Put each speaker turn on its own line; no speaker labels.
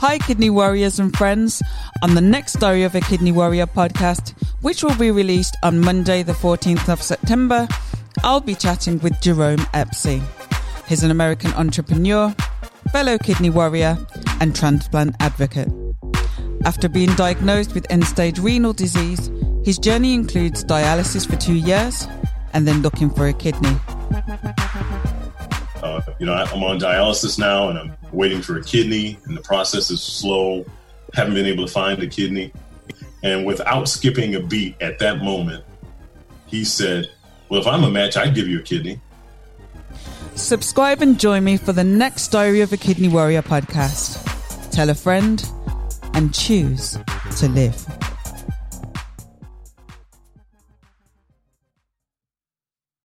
Hi, Kidney Warriors and friends. On the next Story of a Kidney Warrior podcast, which will be released on Monday, the 14th of September, I'll be chatting with Jerome Epsey. He's an American entrepreneur, fellow kidney warrior, and transplant advocate. After being diagnosed with end stage renal disease, his journey includes dialysis for two years and then looking for a kidney.
You know, I'm on dialysis now and I'm waiting for a kidney, and the process is slow. Haven't been able to find a kidney. And without skipping a beat at that moment, he said, Well, if I'm a match, I'd give you a kidney.
Subscribe and join me for the next Diary of a Kidney Warrior podcast. Tell a friend and choose to live.